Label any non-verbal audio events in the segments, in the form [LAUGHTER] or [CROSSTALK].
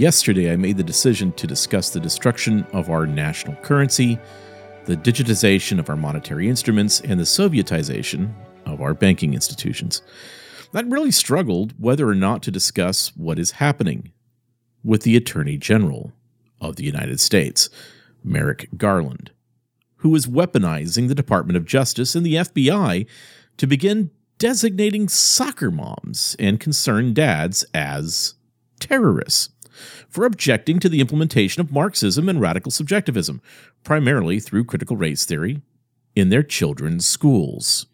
Yesterday I made the decision to discuss the destruction of our national currency, the digitization of our monetary instruments, and the Sovietization of our banking institutions. I really struggled whether or not to discuss what is happening with the Attorney General of the United States, Merrick Garland, who is weaponizing the Department of Justice and the FBI to begin designating soccer moms and concerned dads as terrorists for objecting to the implementation of Marxism and radical subjectivism, primarily through critical race theory, in their children's schools.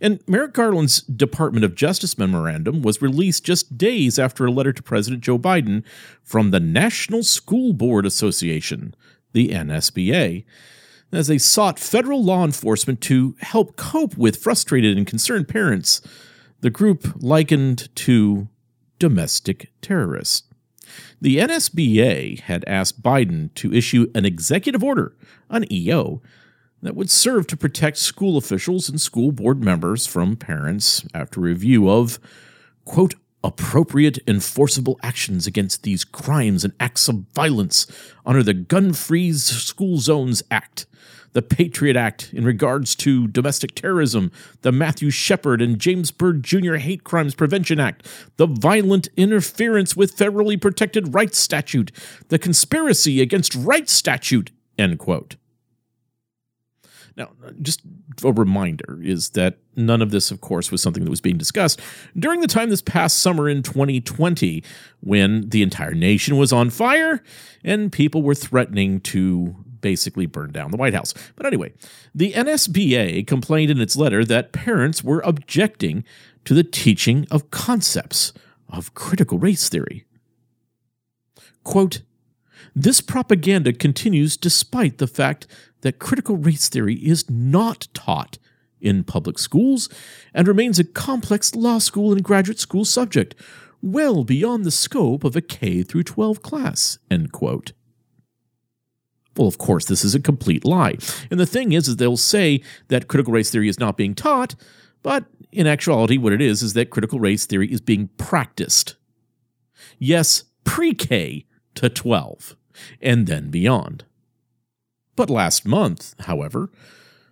And Merrick Garland's Department of Justice memorandum was released just days after a letter to President Joe Biden from the National School Board Association, the NSBA, as they sought federal law enforcement to help cope with frustrated and concerned parents, the group likened to domestic terrorists. The NSBA had asked Biden to issue an executive order, an EO, that would serve to protect school officials and school board members from parents after review of, quote, appropriate enforceable actions against these crimes and acts of violence under the Gun Free School Zones Act the Patriot Act in regards to domestic terrorism, the Matthew Shepard and James Byrd Jr. Hate Crimes Prevention Act, the Violent Interference with Federally Protected Rights Statute, the Conspiracy Against Rights Statute, end quote. Now, just a reminder is that none of this, of course, was something that was being discussed during the time this past summer in 2020 when the entire nation was on fire and people were threatening to basically burned down the White House. But anyway, the NSBA complained in its letter that parents were objecting to the teaching of concepts of critical race theory. Quote, this propaganda continues despite the fact that critical race theory is not taught in public schools and remains a complex law school and graduate school subject, well beyond the scope of a K through 12 class, end quote. Well, of course, this is a complete lie. And the thing is, is they'll say that critical race theory is not being taught, but in actuality, what it is is that critical race theory is being practiced. Yes, pre K to 12, and then beyond. But last month, however,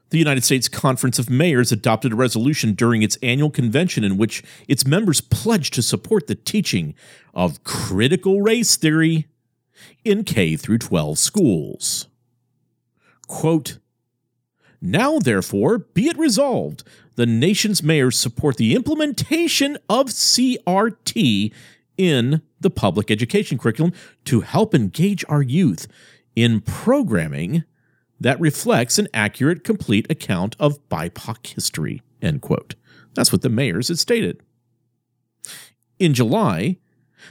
the United States Conference of Mayors adopted a resolution during its annual convention in which its members pledged to support the teaching of critical race theory in K through 12 schools. Quote, now, therefore, be it resolved, the nation's mayors support the implementation of CRT in the public education curriculum to help engage our youth in programming that reflects an accurate, complete account of BIPOC history. End quote. That's what the mayors had stated. In July,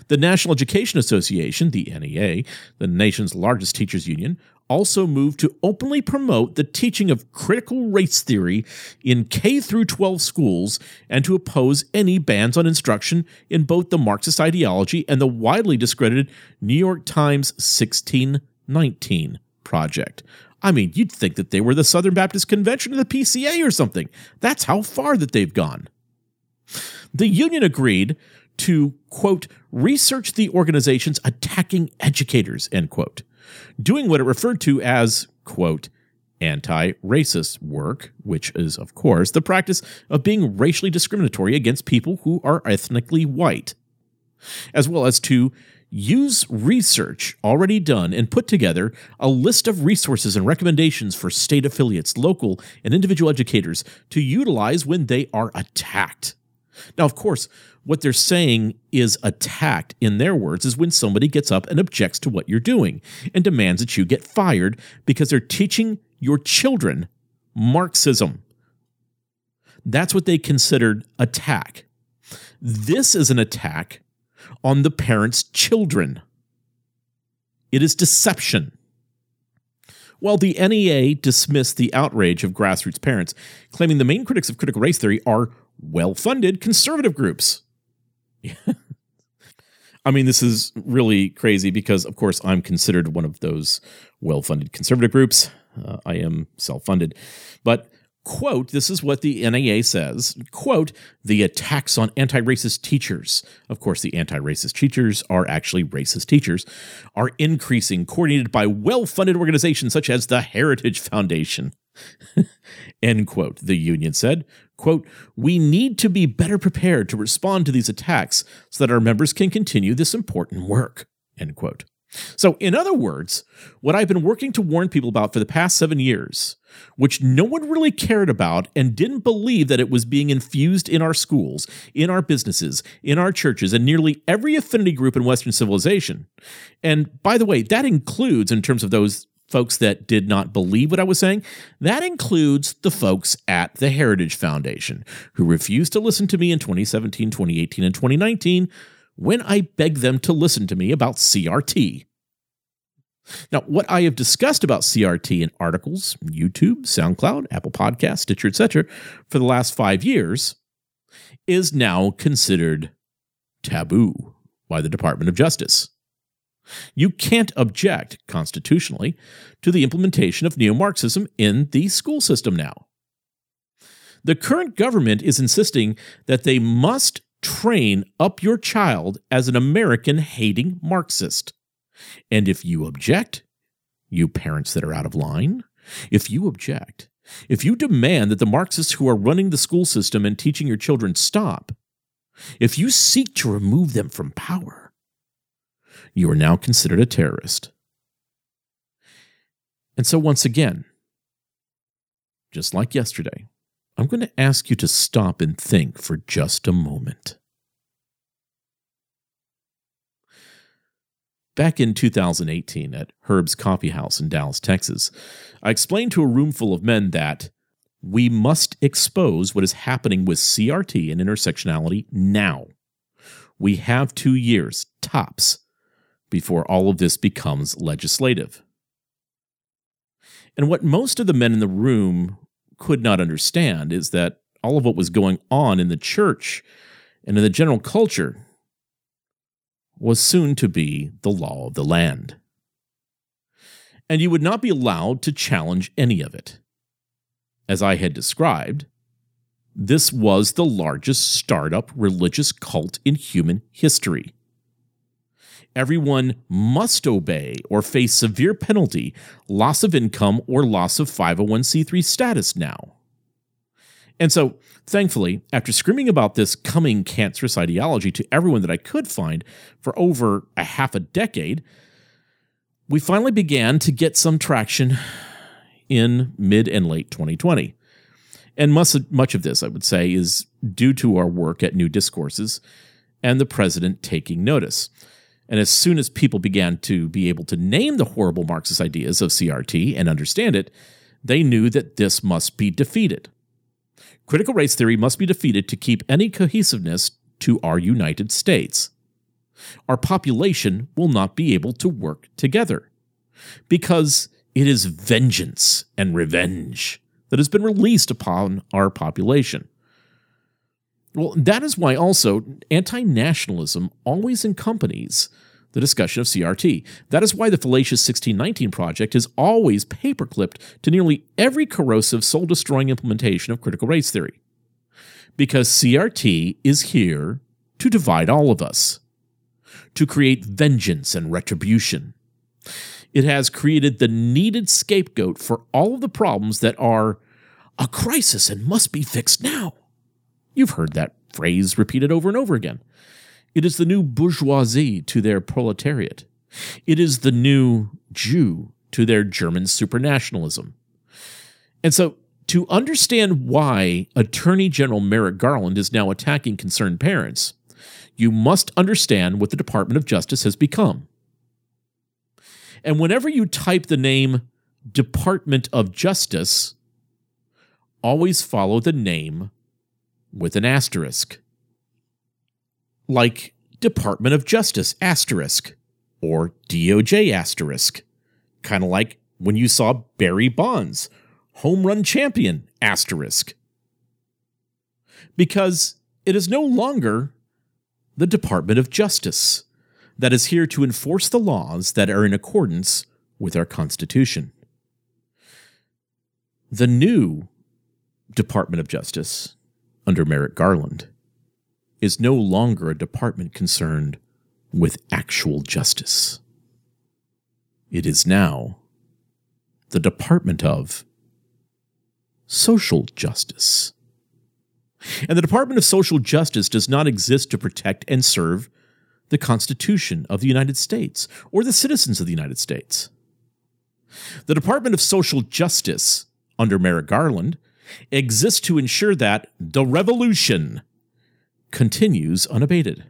the National Education Association, the NEA, the nation's largest teachers union, also moved to openly promote the teaching of critical race theory in K through 12 schools and to oppose any bans on instruction in both the Marxist ideology and the widely discredited New York Times 1619 project. I mean, you'd think that they were the Southern Baptist Convention or the PCA or something. That's how far that they've gone. The union agreed to, quote, research the organizations attacking educators, end quote, doing what it referred to as, quote, anti racist work, which is, of course, the practice of being racially discriminatory against people who are ethnically white, as well as to use research already done and put together a list of resources and recommendations for state affiliates, local, and individual educators to utilize when they are attacked. Now, of course, what they're saying is attacked, in their words, is when somebody gets up and objects to what you're doing and demands that you get fired because they're teaching your children Marxism. That's what they considered attack. This is an attack on the parents' children. It is deception. while the NEA dismissed the outrage of grassroots parents, claiming the main critics of critical race theory are well funded conservative groups. I mean, this is really crazy because, of course, I'm considered one of those well funded conservative groups. Uh, I am self funded. But quote, this is what the NAA says, quote, the attacks on anti-racist teachers, of course, the anti-racist teachers are actually racist teachers, are increasing, coordinated by well-funded organizations such as the Heritage Foundation. [LAUGHS] End quote, the union said. Quote, we need to be better prepared to respond to these attacks so that our members can continue this important work. End quote. So, in other words, what I've been working to warn people about for the past seven years, which no one really cared about and didn't believe that it was being infused in our schools, in our businesses, in our churches, and nearly every affinity group in Western civilization. And by the way, that includes, in terms of those folks that did not believe what I was saying, that includes the folks at the Heritage Foundation who refused to listen to me in 2017, 2018, and 2019 when I begged them to listen to me about CRT. Now, what I have discussed about CRT in articles, YouTube, SoundCloud, Apple Podcasts, Stitcher, etc., for the last five years is now considered taboo by the Department of Justice. You can't object constitutionally to the implementation of neo Marxism in the school system now. The current government is insisting that they must train up your child as an American hating Marxist. And if you object, you parents that are out of line, if you object, if you demand that the Marxists who are running the school system and teaching your children stop, if you seek to remove them from power, you are now considered a terrorist. And so, once again, just like yesterday, I'm going to ask you to stop and think for just a moment. Back in 2018 at Herb's Coffee House in Dallas, Texas, I explained to a room full of men that we must expose what is happening with CRT and intersectionality now. We have two years, tops, before all of this becomes legislative. And what most of the men in the room could not understand is that all of what was going on in the church and in the general culture was soon to be the law of the land. And you would not be allowed to challenge any of it. As I had described, this was the largest startup religious cult in human history. Everyone must obey or face severe penalty, loss of income, or loss of 501c3 status now. And so, thankfully, after screaming about this coming cancerous ideology to everyone that I could find for over a half a decade, we finally began to get some traction in mid and late 2020. And much, of this, I would say, is due to our work at New Discourses and the president taking notice. And as soon as people began to be able to name the horrible Marxist ideas of CRT and understand it, they knew that this must be defeated. Critical race theory must be defeated to keep any cohesiveness to our United States. Our population will not be able to work together because it is vengeance and revenge that has been released upon our population. Well, that is why also anti nationalism always accompanies the discussion of CRT. That is why the Fallacious 1619 project is always paperclipped to nearly every corrosive, soul destroying implementation of critical race theory. Because CRT is here to divide all of us, to create vengeance and retribution. It has created the needed scapegoat for all of the problems that are a crisis and must be fixed now. You've heard that phrase repeated over and over again. It is the new bourgeoisie to their proletariat. It is the new Jew to their German supranationalism. And so, to understand why Attorney General Merrick Garland is now attacking concerned parents, you must understand what the Department of Justice has become. And whenever you type the name Department of Justice, always follow the name with an asterisk. Like Department of Justice asterisk or DOJ asterisk, kind of like when you saw Barry Bonds, home run champion, asterisk. Because it is no longer the Department of Justice that is here to enforce the laws that are in accordance with our Constitution. The new Department of Justice, under Merrick Garland, is no longer a department concerned with actual justice. It is now the Department of Social Justice. And the Department of Social Justice does not exist to protect and serve the Constitution of the United States or the citizens of the United States. The Department of Social Justice, under Merrick Garland, exists to ensure that the revolution continues unabated.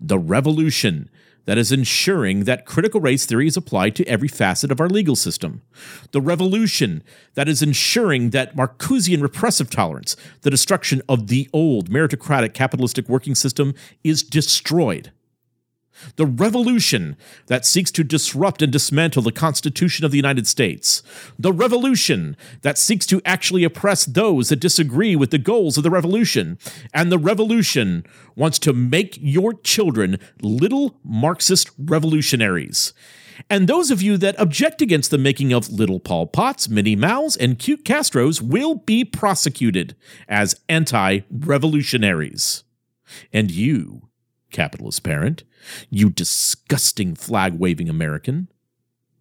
The revolution that is ensuring that critical race theory is applied to every facet of our legal system. The revolution that is ensuring that Marcusean repressive tolerance, the destruction of the old meritocratic capitalistic working system, is destroyed the revolution that seeks to disrupt and dismantle the Constitution of the United States, the revolution that seeks to actually oppress those that disagree with the goals of the revolution, and the revolution wants to make your children little Marxist revolutionaries. And those of you that object against the making of little Pol Pots, Minnie Maos, and cute Castros will be prosecuted as anti revolutionaries. And you, capitalist parent, you disgusting flag waving American.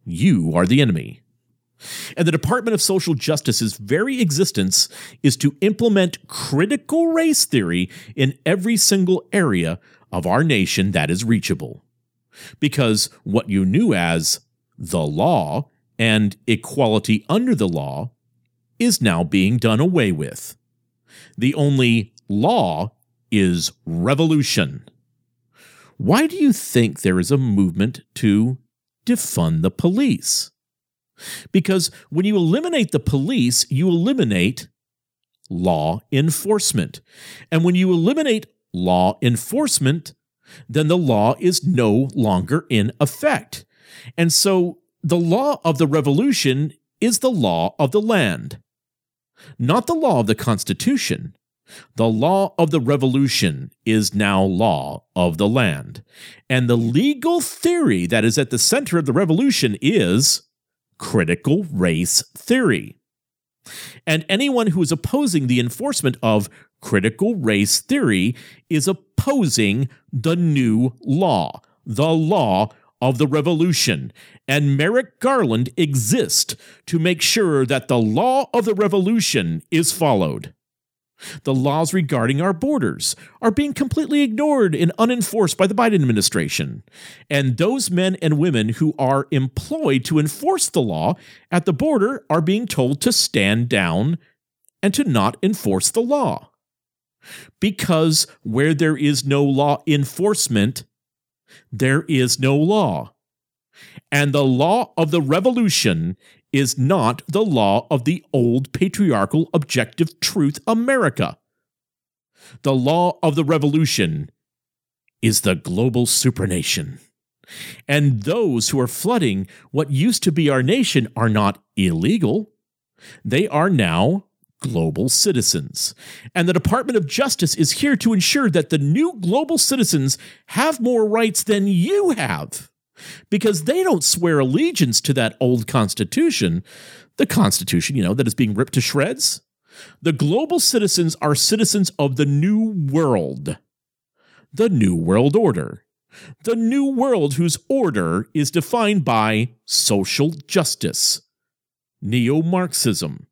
You are the enemy. And the Department of Social Justice's very existence is to implement critical race theory in every single area of our nation that is reachable. Because what you knew as the law and equality under the law is now being done away with. The only law is revolution. Why do you think there is a movement to defund the police? Because when you eliminate the police, you eliminate law enforcement. And when you eliminate law enforcement, then the law is no longer in effect. And so the law of the revolution is the law of the land, not the law of the Constitution. The law of the revolution is now law of the land. And the legal theory that is at the center of the revolution is critical race theory. And anyone who is opposing the enforcement of critical race theory is opposing the new law, the law of the revolution. And Merrick Garland exists to make sure that the law of the revolution is followed. The laws regarding our borders are being completely ignored and unenforced by the Biden administration. And those men and women who are employed to enforce the law at the border are being told to stand down and to not enforce the law. Because where there is no law enforcement, there is no law. And the law of the revolution is not the law of the old patriarchal objective truth America. The law of the revolution is the global supranation. And those who are flooding what used to be our nation are not illegal. They are now global citizens. And the Department of Justice is here to ensure that the new global citizens have more rights than you have because they don't swear allegiance to that old Constitution, the Constitution, you know, that is being ripped to shreds. The global citizens are citizens of the New World, the New World Order. The New World, whose order is defined by social justice, neo Marxism.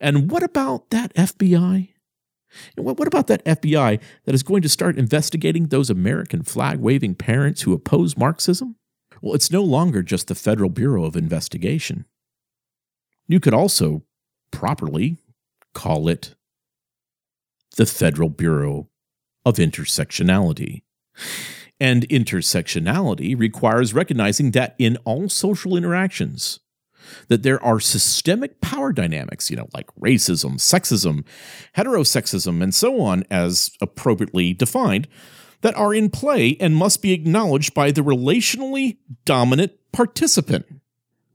And what about that FBI? What about that FBI that is going to start investigating those American flag waving parents who oppose Marxism? Well, it's no longer just the Federal Bureau of Investigation. You could also properly call it the Federal Bureau of Intersectionality. And intersectionality requires recognizing that in all social interactions, that there are systemic power dynamics, you know, like racism, sexism, heterosexism, and so on, as appropriately defined, that are in play and must be acknowledged by the relationally dominant participant.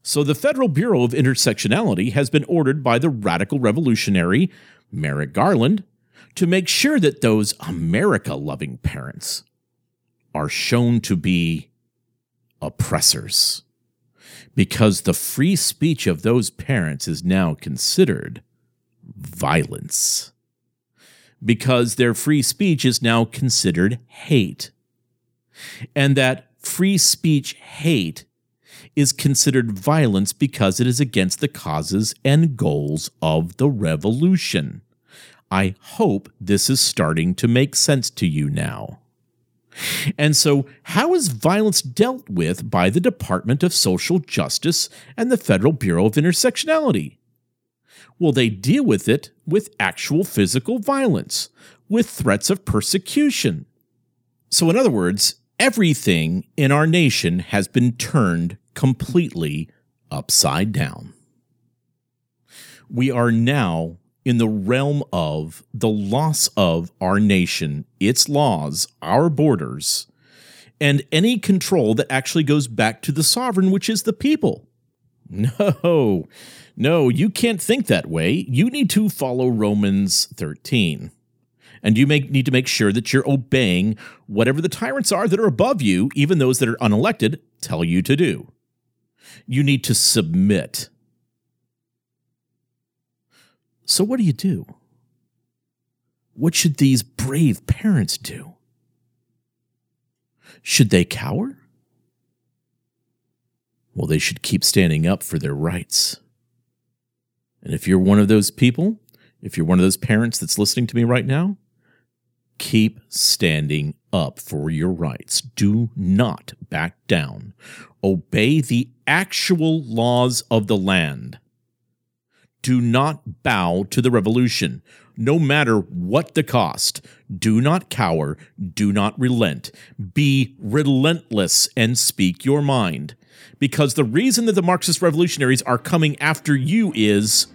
So the Federal Bureau of Intersectionality has been ordered by the radical revolutionary Merrick Garland to make sure that those America loving parents are shown to be oppressors because the free speech of those parents is now considered violence. Because their free speech is now considered hate. And that free speech hate is considered violence because it is against the causes and goals of the revolution. I hope this is starting to make sense to you now. And so, how is violence dealt with by the Department of Social Justice and the Federal Bureau of Intersectionality? Well, they deal with it with actual physical violence, with threats of persecution. So, in other words, everything in our nation has been turned completely upside down. We are now in the realm of the loss of our nation, its laws, our borders, and any control that actually goes back to the sovereign, which is the people. [LAUGHS] No, no, you can't think that way. You need to follow Romans 13. And you make, need to make sure that you're obeying whatever the tyrants are that are above you, even those that are unelected, tell you to do. You need to submit so, what do you do? What should these brave parents do? Should they cower? Well, they should keep standing up for their rights. And if you're one of those people, if you're one of those parents that's listening to me right now, keep standing up for your rights. Do not back down. Obey the actual laws of the land do not bow to the revolution, no matter what the cost. Do not cower, do not relent. Be relentless and speak your mind. Because the reason that the Marxist revolutionaries are coming after you is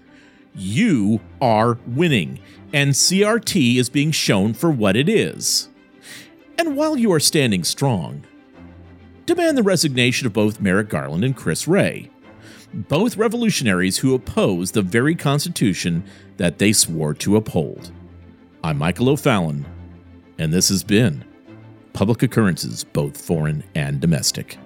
you are winning, and CRT is being shown for what it is. And while you are standing strong, demand the resignation of both Merrick Garland and Chris Wray both revolutionaries who oppose the very Constitution that they swore to uphold. I'm Michael O'Fallon, and this has been Public Occurrences, both foreign and domestic.